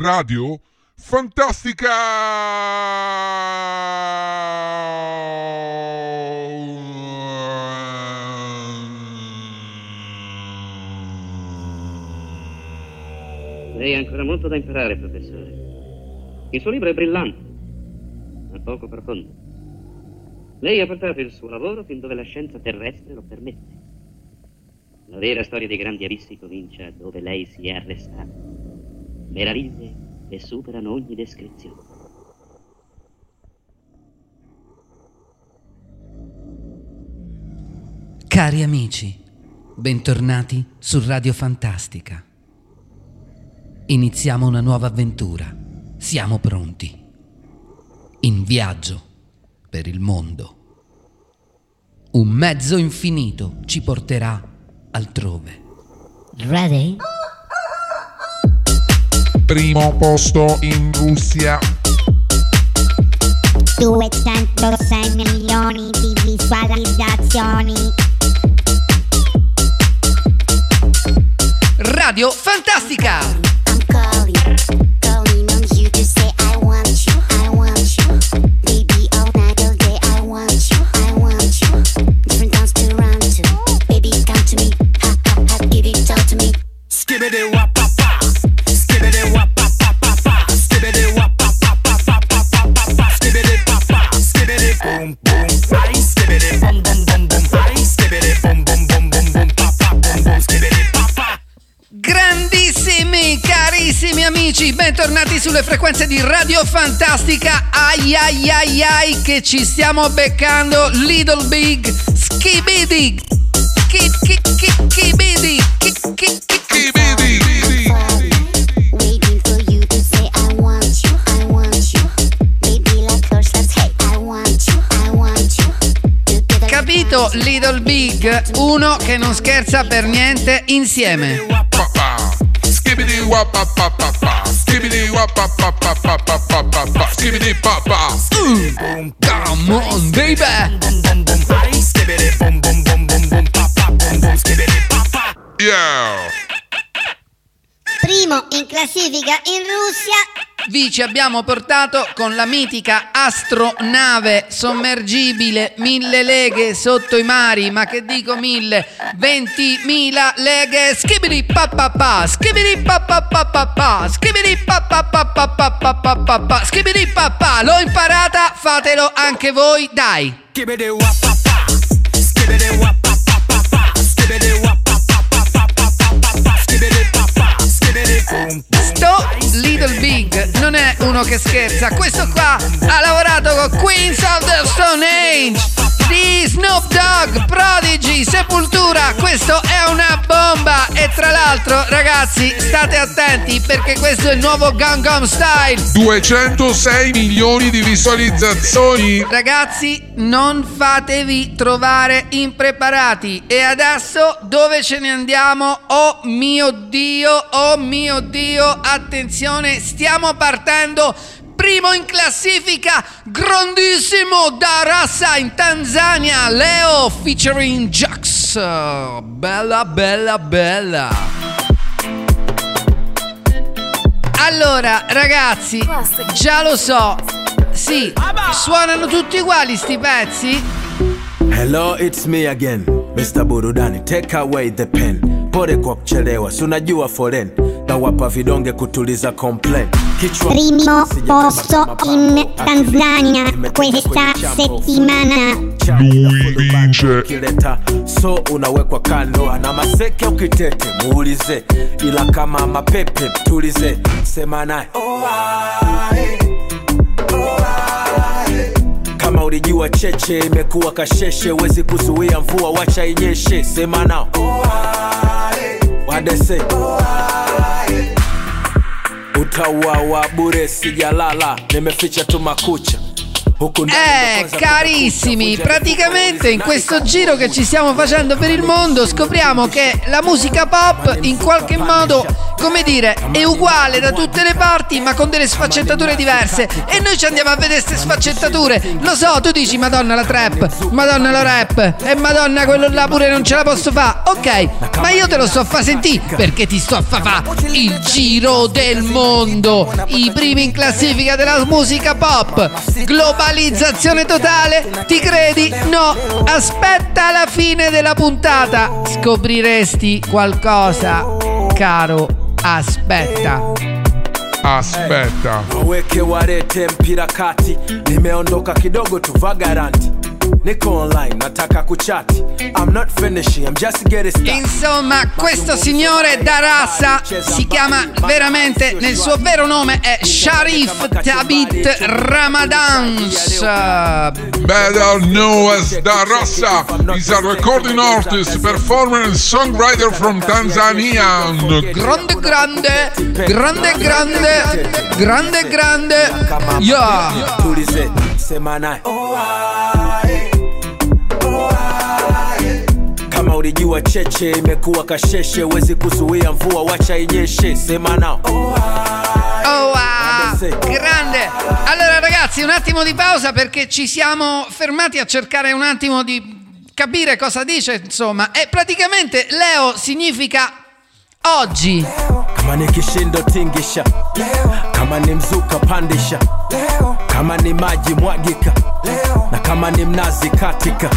Radio Fantastica! Lei ha ancora molto da imparare, professore. Il suo libro è brillante, ma poco profondo. Lei ha portato il suo lavoro fin dove la scienza terrestre lo permette. La vera storia dei grandi abissi comincia dove lei si è arrestato. Meraviglie che superano ogni descrizione. Cari amici, bentornati su Radio Fantastica. Iniziamo una nuova avventura. Siamo pronti. In viaggio per il mondo. Un mezzo infinito ci porterà altrove. Ready? Primo posto in Russia. 206 milioni di visualizzazioni. Radio Fantastica! sulle frequenze di Radio Fantastica. Ai ai ai ai che ci stiamo beccando Little Big Skibidi. Skibidi. Skibidi. Capito Little Big, uno che non scherza per niente insieme. Skibidi Skibbity wop pop pop pop pop pop pop pop pop Skibbity pop pop Boom Come on baby Boom boom boom boom, boom boom boom boom boom boom, boom, boom boom Skibbity pop pop Yeah. primo in classifica in Russia. Vi ci abbiamo portato con la mitica astronave sommergibile, mille leghe sotto i mari, ma che dico mille, ventimila leghe, schibidi papapà, schibidi papapà, schibidi papapà, schibidi papà, l'ho imparata, fatelo anche voi, dai! Give it a Stop. Little Big non è uno che scherza, questo qua ha lavorato con Queens of the Stone Age, di Snoop Dogg, Prodigy, Sepultura, questo è una bomba e tra l'altro ragazzi state attenti perché questo è il nuovo Gangnam Style. 206 milioni di visualizzazioni. Ragazzi, non fatevi trovare impreparati. E adesso dove ce ne andiamo? Oh mio Dio, oh mio Dio, attenzione, stiamo partendo. Primo in classifica, grandissimo da Rassa in Tanzania, Leo featuring Jax. Bella, bella, bella. Allora, ragazzi, già lo so. Sì, suonano tutti uguali sti pezzi? Hello, it's me again, Mr. Burudani. Take away the pen. Pole kwa kuchelewa, si unajua foren. Nawapa vidonge kutuliza complain. Kichwa Primo posto in Tanzania questa settimana. Kileta so unawekwa kando, ana maseke ukitete muulize, ila kama mapepe tulize, sema naye. Kama ulijua cheche imekuwa kasheshe, wezi kuzuia mvua, wacha inyeshe, sema nao. Wadese Kauawa bure, sijalala, nimeficha tu makucha. Eh, carissimi, praticamente in questo giro che ci stiamo facendo per il mondo scopriamo che la musica pop in qualche modo come dire, è uguale da tutte le parti, ma con delle sfaccettature diverse. E noi ci andiamo a vedere queste sfaccettature. Lo so, tu dici, Madonna la trap, Madonna la rap, e Madonna quello là pure non ce la posso fare. Ok, ma io te lo sto a fa sentire perché ti sto a fa fa il giro del mondo. I primi in classifica della musica pop. Globalizzazione totale? Ti credi? No, aspetta la fine della puntata. Scopriresti qualcosa, caro. Aspetta. Aspetta. waweke warete mpira kati nimeondoka kidogo tuva garanti niko online nataka kuchati i'm not finishing i'm just getting started Insomma, questo signore Darassa si chiama veramente, nel suo vero nome è Sharif Tabit Ramadans. Better known as Da Rossa, is a recording artist, performer and songwriter from Tanzania. Grande, grande, grande, grande, grande, grande. Yeah. Kama ulijua cheche imekuwa kasheshe wezi kuzuia mvua wacha inyeshe sema nao. Oh, wow. grande. Allora ragazzi, un attimo di pausa perché ci siamo fermati a cercare un attimo di capire cosa dice, insomma. E praticamente Leo significa oggi. kama ni kishindo tingisha. Kama ni mzuka pandisha. Kama ni maji mwagika. Na kama ni mnazi katika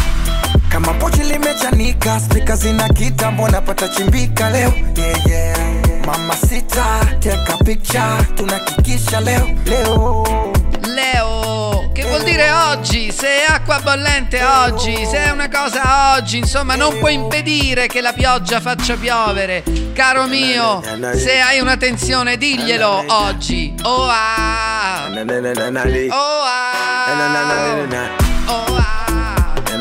kama pochi limechanika spika zina kitambo napata chimbika leo yeah, yeah. mama sita teka picha tunakikisha leo leo Leo, che vuol dire oggi? Se è acqua bollente oggi, se è una cosa oggi, insomma, non puoi impedire che la pioggia faccia piovere. Caro mio, se hai una tensione, diglielo oggi. Oh ah. Oh ah.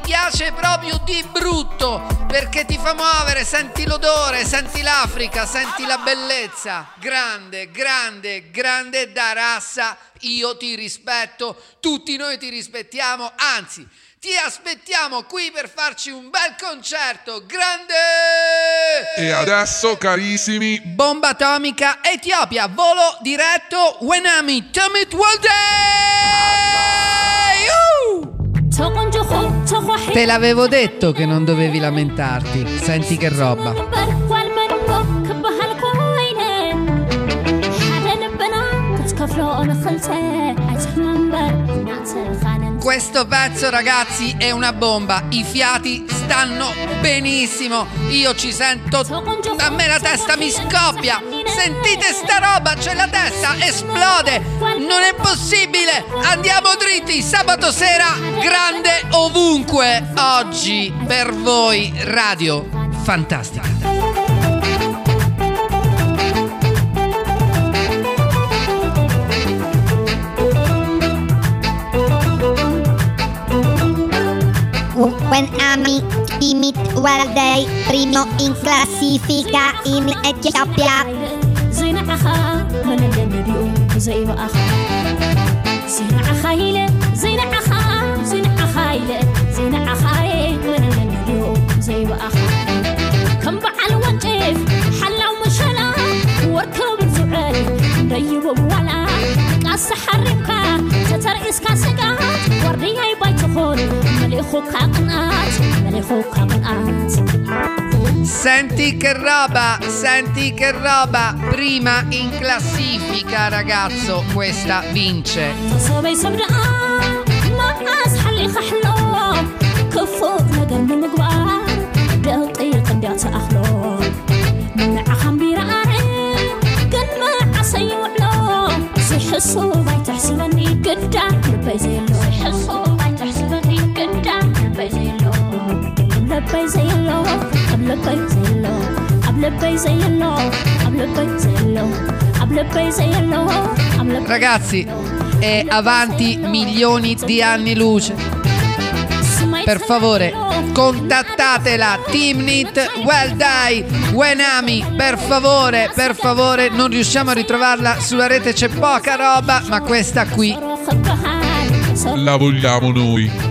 piace proprio di brutto perché ti fa muovere, senti l'odore, senti l'Africa, senti la bellezza. Grande, grande, grande da rassa. Io ti rispetto, tutti noi ti rispettiamo, anzi, ti aspettiamo qui per farci un bel concerto. Grande! E adesso, carissimi, Bomba atomica Etiopia, volo diretto Wenami Tomit Walde! Te l'avevo detto che non dovevi lamentarti. Senti che roba. Questo pezzo, ragazzi, è una bomba. I fiati stanno benissimo. Io ci sento. A me la testa mi scoppia. Sentite sta roba, c'è la testa, esplode. Non è possibile. Andiamo dritti. Sabato sera, grande ovunque. Oggi per voi, radio fantastica. When Ami Imit World primo in classifica in Etiopia. زينعخ من النبيو زينعخ زينعخ إلى زينعخ زينعخ إلى زينعخ من النبيو زينعخ كم بعل وجف حلا ومشلا وركب الزعل ريب ولا قاس حرمك تترئيس كاسقات وردي هاي بايتخون مليخوك قنات مليخوك قنات Senti che roba, senti che roba. Prima in classifica, ragazzo, questa vince. صبي صبرا ما أزحل خحلو place saying no. I'm the place saying no. I'm Ragazzi, è avanti milioni di anni luce. Per favore, contattatela. Team Knit Well Dai Wenami per favore per favore non riusciamo a ritrovarla. Sulla rete c'è poca roba ma questa qui. La vogliamo noi.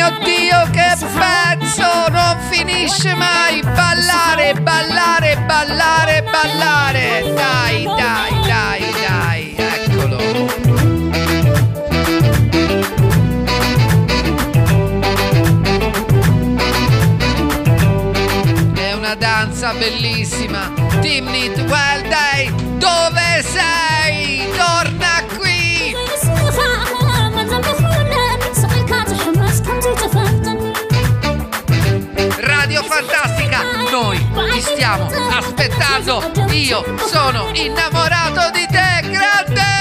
Mio Dio che pezzo, non finisce mai, ballare, ballare, ballare, ballare, dai, dai, dai, dai, eccolo. È una danza bellissima. Timnit, well dai, dove sei? Aspettando. Io sono innamorato di te, grande!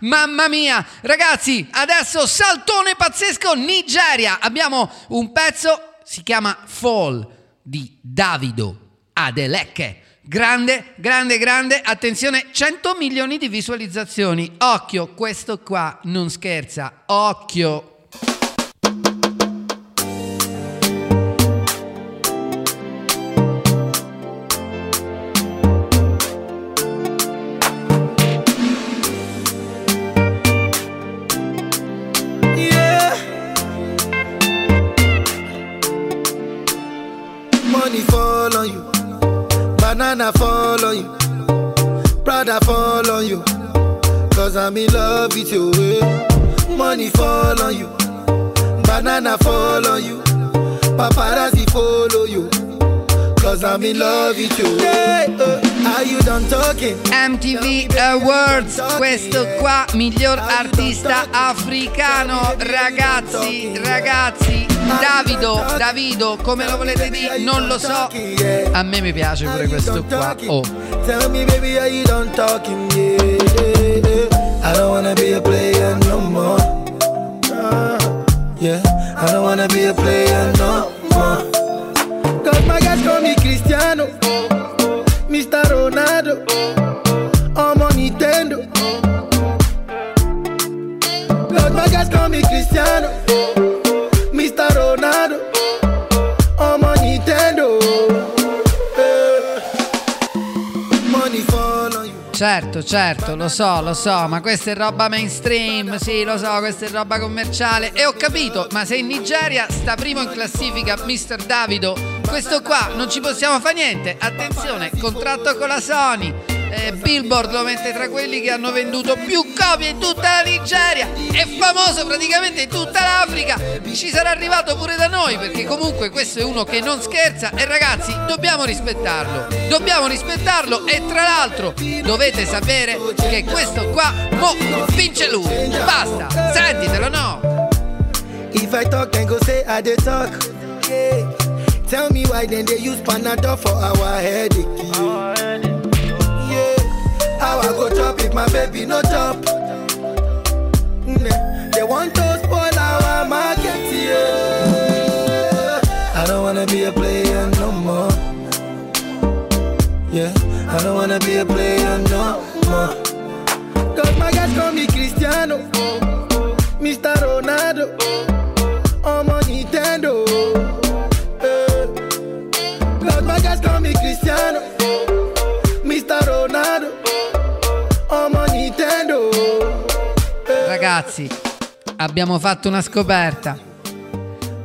Mamma mia! Ragazzi, adesso saltone pazzesco Nigeria. Abbiamo un pezzo, si chiama Fall di Davido Adeleke. Grande, grande, grande. Attenzione, 100 milioni di visualizzazioni. Occhio, questo qua non scherza. Occhio. I'm in love with you. Money fall on you, banana fall on you, paparazzi follow you. Cause I'm in love with you. Yeah, uh, are you done talking? MTV Awards, questo qua, miglior artista africano. Ragazzi, ragazzi, Davido, Davido, come lo volete dire? Non lo so. A me mi piace pure questo qua. Oh. Tell me, baby, are you done talking? Yeah. I don't wanna be a player no more. Yeah, I don't wanna be a player no more. Cause my guys call me Cristiano, Mr. Ronaldo, I'm on Nintendo. Cause my guys call me Cristiano, Mr. Ronaldo, Certo, certo, lo so, lo so, ma questa è roba mainstream, sì, lo so, questa è roba commerciale. E ho capito, ma se in Nigeria sta primo in classifica Mr. Davido, questo qua non ci possiamo fare niente. Attenzione, contratto con la Sony. Eh, Billboard lo mette tra quelli che hanno venduto più copie in tutta la Nigeria. È famoso praticamente in tutta l'Africa. Ci sarà arrivato pure da noi, perché comunque questo è uno che non scherza. E ragazzi, dobbiamo rispettarlo. Dobbiamo rispettarlo. E tra l'altro, dovete sapere che questo qua mo vince lui. Basta, sentitelo, no? If I talk, then go say I talk. Tell me why then they use Panadol for our headache. How I go chop if my baby no chop? Nah. They want to spoil our market. Yeah. I don't wanna be a player no more. Yeah. I don't wanna be a player no more. Cause my guys call me Cristiano, Mr. Ronaldo. I'm on Nintendo. Ragazzi, abbiamo fatto una scoperta.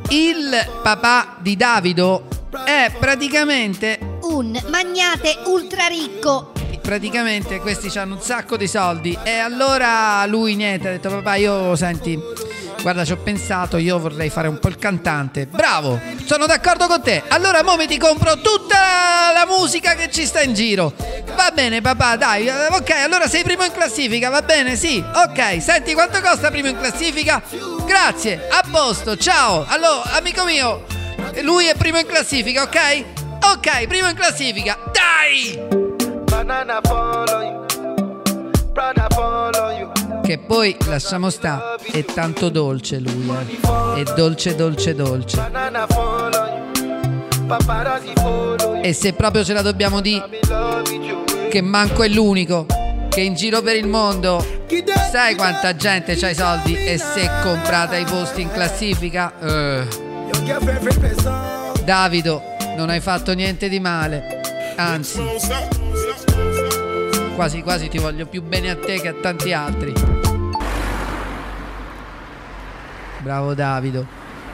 Il papà di Davido è praticamente Un magnate ultra ricco. Praticamente questi hanno un sacco di soldi. E allora lui niente ha detto papà io senti guarda ci ho pensato io vorrei fare un po' il cantante. Bravo sono d'accordo con te. Allora mo mi ti compro tutta la musica che ci sta in giro. Va bene papà dai eh, ok allora sei primo in classifica va bene? Sì ok. Senti quanto costa primo in classifica? Grazie a posto ciao. Allora amico mio lui è primo in classifica ok? Ok primo in classifica dai Banana follow you. Prada follow you. Che poi lasciamo sta, è tanto dolce lui, eh. È dolce, dolce, dolce. Banana follow you. Paparazzi follow you. E se proprio ce la dobbiamo dire che manco è l'unico che in giro per il mondo sai quanta gente c'ha i soldi e se comprata i posti in classifica? Eh. Davido, non hai fatto niente di male. Anzi, quasi quasi ti voglio più bene a te che a tanti altri. Bravo Davido.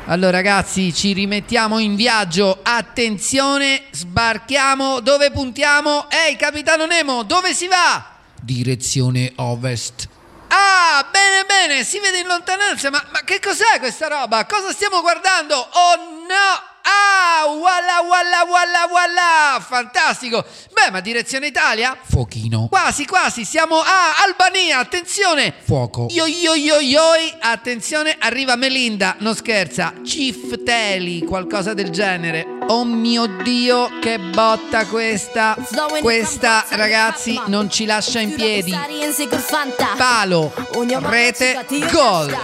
Allora ragazzi, ci rimettiamo in viaggio. Attenzione, sbarchiamo. Dove puntiamo? Ehi, capitano Nemo, dove si va? Direzione ovest. Ah, bene, bene, si vede in lontananza, ma, ma che cos'è questa roba? Cosa stiamo guardando? Oh no! Ah, walla walla walla walla! Fantastico! Beh, ma direzione Italia? Fuochino. Quasi, quasi, siamo a Albania, attenzione! Fuoco. Io io io ioi, attenzione, arriva Melinda, non scherza. Chief Teli, qualcosa del genere. Oh mio Dio, che botta questa! Questa, ragazzi, non ci lascia in piedi. Palo, rete, gol.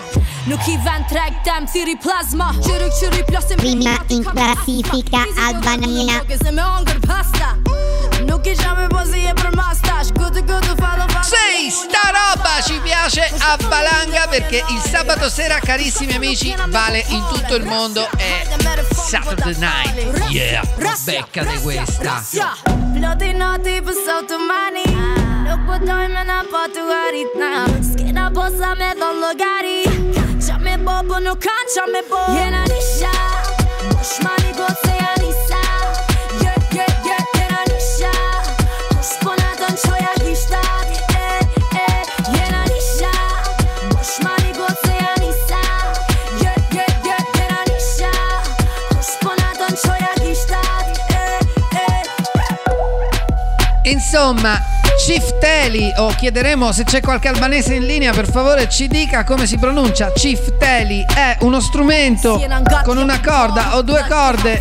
Prima in classifica Albania. Sì, sta roba ci piace a valanga perché il sabato sera, carissimi amici, vale in tutto il mondo è Saturday Night. Yeah, beccate questa. Plati nati për sot të mani Nuk po doj me na pa të garit na S'kena posa me dhon logari Qa me bo po nuk kanë qa me bo Jena nisha Mosh mani do të se ja nisa Je, je, je, jena nisha Kush po na të në qoja gishtat E, e, jena nisha Mosh mani do të se ja nisa Je, je, je, jena nisha Kush po na të në qoja gishtat E, e, Insomma, Cifteli, o chiederemo se c'è qualche albanese in linea, per favore ci dica come si pronuncia. Cifteli è uno strumento con una corda o due corde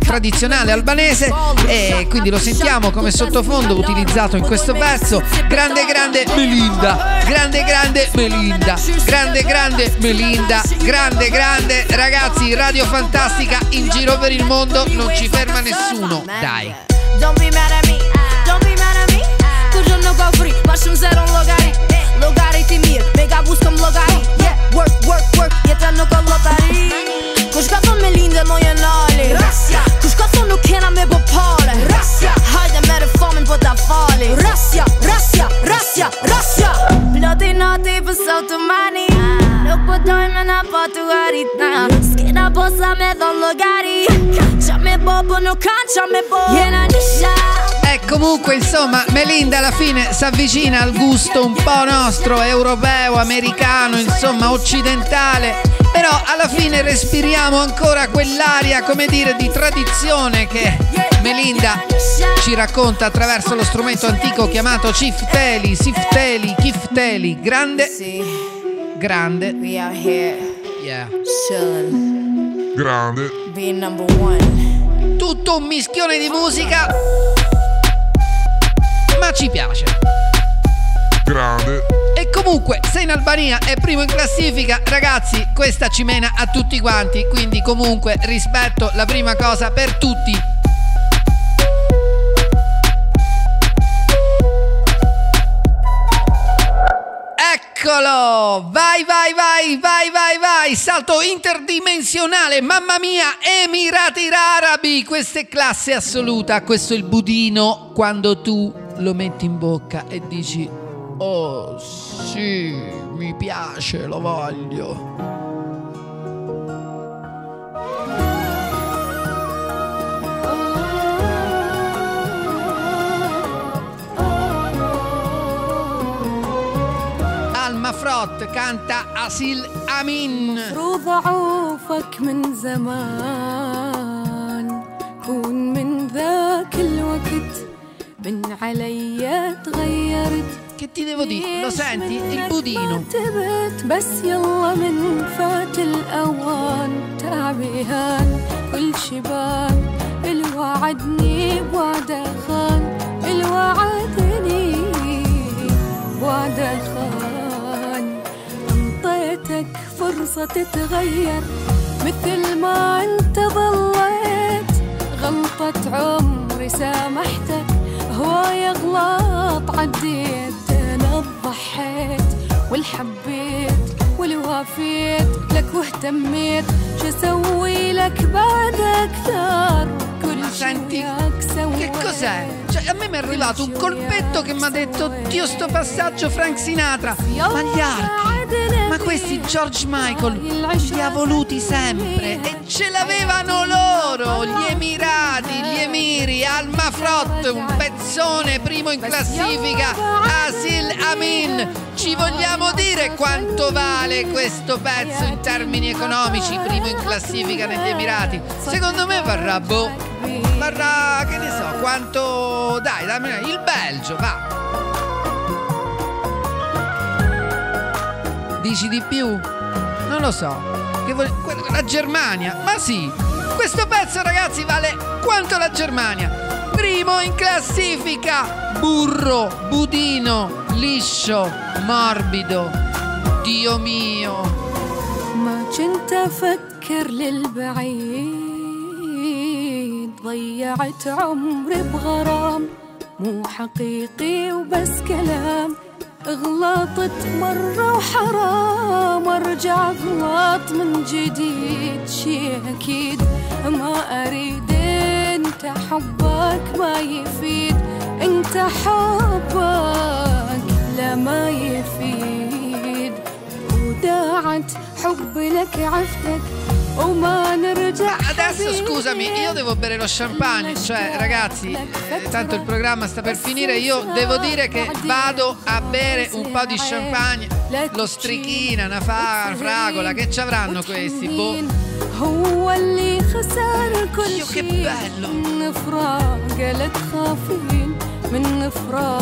tradizionale albanese e quindi lo sentiamo come sottofondo utilizzato in questo pezzo. Grande grande Melinda, grande grande Melinda, grande grande Melinda, grande grande ragazzi, Radio Fantastica in giro per il mondo, non ci ferma nessuno. Dai. Ma shumë zero në logari Logari ti mirë, me gabus këm logari Yeah, work, work, work, jetra nuk o lotari. Kush ka thon me lindë moj e nali? Rasja! Kush ka thon nuk kena me bo pare? Rasja! Hajde me famin po ta fali. Rasja, rasja, rasja, rasja! Ploti nati për sot të mani. Nuk po doj me na po të harit na. S'kena po sa me dhon logari. Qa me bo, po nuk kanë qa me bo. Jena një shak E comunque, insomma, Melinda alla fine si avvicina al gusto un po' nostro, europeo, americano, insomma, occidentale. Però alla fine respiriamo ancora quell'aria, come dire, di tradizione che Melinda ci racconta attraverso lo strumento antico chiamato cifteli, sifteli, kifteli. Grande, grande. We out here Yeah. chillin', Grande. being number one Tutto un mischione di musica, ma ci piace. Grande. E comunque, se in Albania è primo in classifica, ragazzi, questa ci mena a tutti quanti. Quindi, comunque, rispetto la prima cosa per tutti. Eccolo! Vai, vai, vai, vai, vai, vai! Salto interdimensionale, mamma mia, Emirati Arabi! Questa è classe assoluta, questo è il budino quando tu lo metti in bocca e dici Oh sì, mi piace, lo voglio. Alma Frott canta Asil Amin. مفروض اعوفك من زمان كون من ذاك الوقت من علي تغيرت. Che ti devo dire? Lo senti? Il budino. بس يلا من فات الأوان. تعبي هان كل شبان. الوعدني بوعده خان. الوعدني بوعده خان. أنطيتك فرصة تتغير. مثل ما أنت ظليت. غلطة عمري سامحتك. هواية غلط عديت انا ضحيت والحبيت والوافيت لك واهتميت شو اسوي لك بعد اكثر كل شي وياك Che cos'è? Cioè, a me mi è arrivato un colpetto che mi ha detto Dio sto passaggio Frank Sinatra Ma gli archi Ma questi George Michael Li ha voluti sempre E ce l'avevano loro Gli Emirati, gli Emiri Alma Frott, un pezzone Primo in classifica Asil Amin Ci vogliamo dire quanto vale questo pezzo in termini economici Primo in classifica negli Emirati Secondo me varrà boh Varrà, che ne so, quanto... Dai, dammi il Belgio, va. Dici di più? Non lo so. Che que- La Germania? Ma sì. Questo pezzo, ragazzi, vale quanto la Germania. Primo in classifica. Burro, budino, liscio, morbido. Dio mio. ما كنت أفكر للبعيد ضيعت عمري بغرام مو حقيقي وبس كلام غلطت مرة وحرام ارجع غلط من جديد. شي أكيد ما أريد أنت حبك ما يفيد. أنت حبك لا ما يفيد. وداعت حبي لك عفتك Adesso scusami, io devo bere lo champagne, cioè ragazzi, eh, tanto il programma sta per finire, io devo dire che vado a bere un po' di champagne, lo strichina, una, fa, fragola, che ci avranno questi? Boh. Io che bello!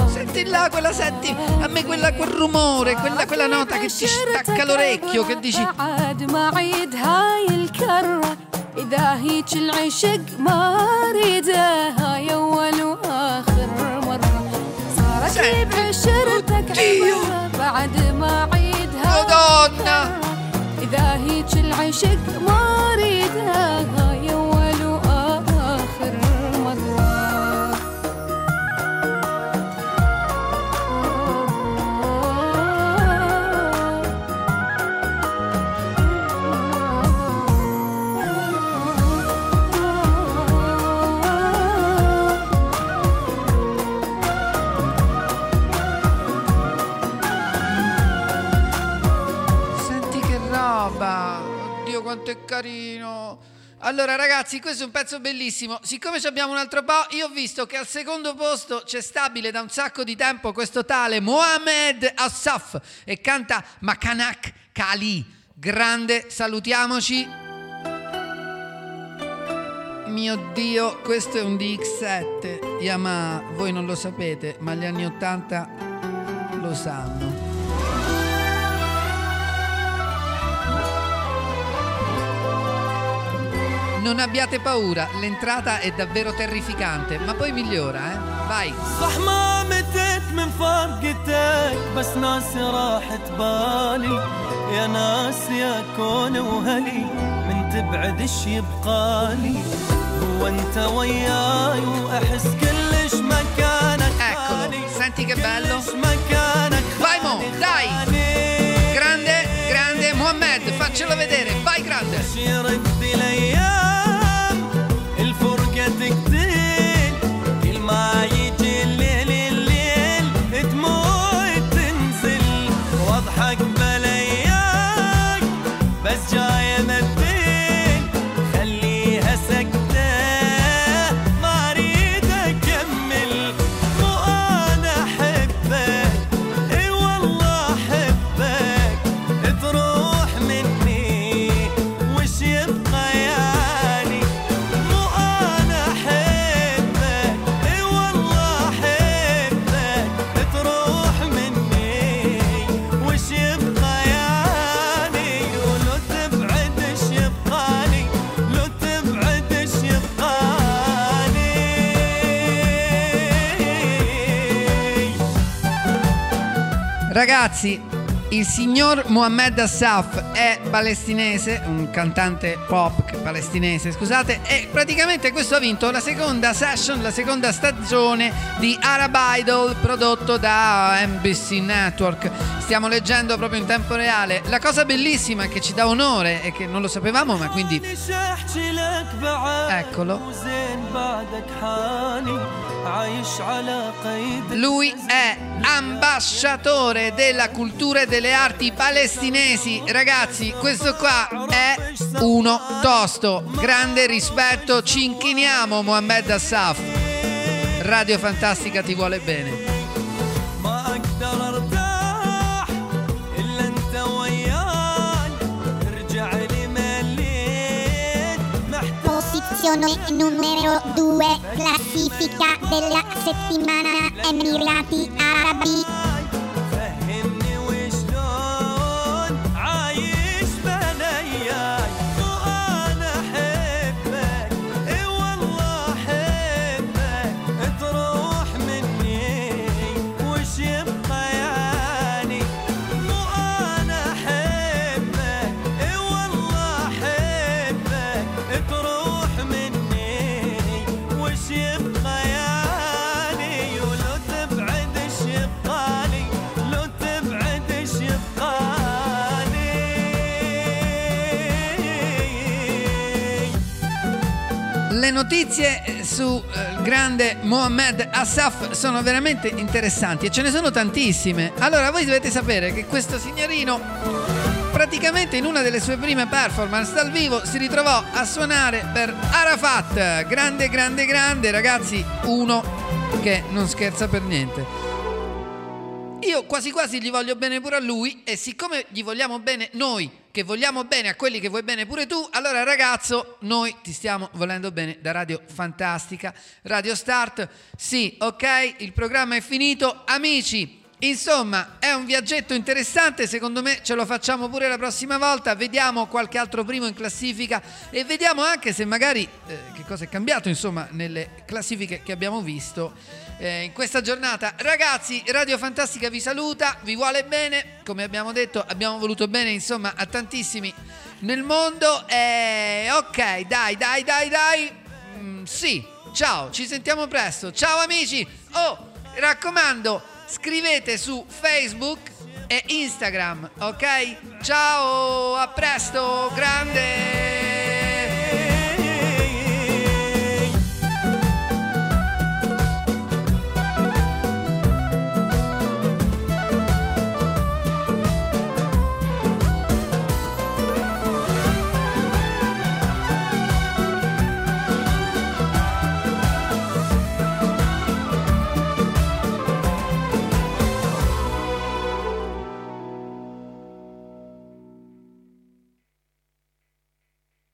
Senti là, quella senti, a me quella, quel rumore, quella, quella nota che ti stacca l'orecchio, che dici بعد ما عيد هاي الكرة إذا هيج العشق ما أريده هاي أول وآخر مرة صارت لي بعشرتك عبرة بعد ما عيدها Madonna! إذا هيج العشق ما أريده carino! Allora ragazzi, questo è un pezzo bellissimo. Siccome abbiamo un altro po', io ho visto che al secondo posto c'è stabile da un sacco di tempo questo tale Mohamed Assaf e canta Makanak Kali. Grande, salutiamoci. Mio Dio, questo è un DX7 Yamaha, voi non lo sapete, ma gli anni 80 lo sanno. Non abbiate paura, l'entrata è davvero terrificante, ma poi migliora, eh? Vai! صح ما متت من فرقتك بس ناسي راحت بالي يا ناس يا كون وهلي من تبعد ايش يبقالي هو انت وياي واحس كلش مكانك Eccolo, senti che bello! مكانك Vai Mo, dai! Grande, grande Mohammed, faccelo vedere, vai grande! Ragazzi, il signor Mohamed Assaf è palestinese, un cantante pop palestinese, scusate, e praticamente questo ha vinto la seconda session, la seconda stagione di Arab Idol prodotto da NBC Network. Stiamo leggendo proprio in tempo reale. La cosa bellissima che ci dà onore e che non lo sapevamo, ma quindi Eccolo. Lui è ambasciatore della cultura e delle arti palestinesi. Ragazzi, questo qua è uno tosto. Grande rispetto, ci inchiniamo Mohamed Assaf. Radio Fantastica ti vuole bene. Posizione numero 2, classifica della settimana Emirati Arabi. Le notizie eh, su eh, grande Mohamed Assaf sono veramente interessanti e ce ne sono tantissime. Allora, voi dovete sapere che questo signorino praticamente in una delle sue prime performance dal vivo si ritrovò a suonare per Arafat. Grande, grande, grande, ragazzi, uno che non scherza per niente. Io quasi quasi gli voglio bene pure a lui e siccome gli vogliamo bene noi, che vogliamo bene a quelli che vuoi bene pure tu, allora ragazzo, noi ti stiamo volendo bene da Radio Fantastica, Radio Start. Sì, ok, il programma è finito, amici. Insomma, è un viaggetto interessante, secondo me ce lo facciamo pure la prossima volta, vediamo qualche altro primo in classifica e vediamo anche se magari eh, che cosa è cambiato, insomma, nelle classifiche che abbiamo visto eh, in questa giornata. Ragazzi, Radio Fantastica vi saluta, vi vuole bene, come abbiamo detto, abbiamo voluto bene, insomma, a tantissimi nel mondo. E ok, dai, dai, dai, dai. Mm, sì, ciao, ci sentiamo presto. Ciao amici. Oh, raccomando, scrivete su Facebook e Instagram, ok? Ciao, a presto, grande.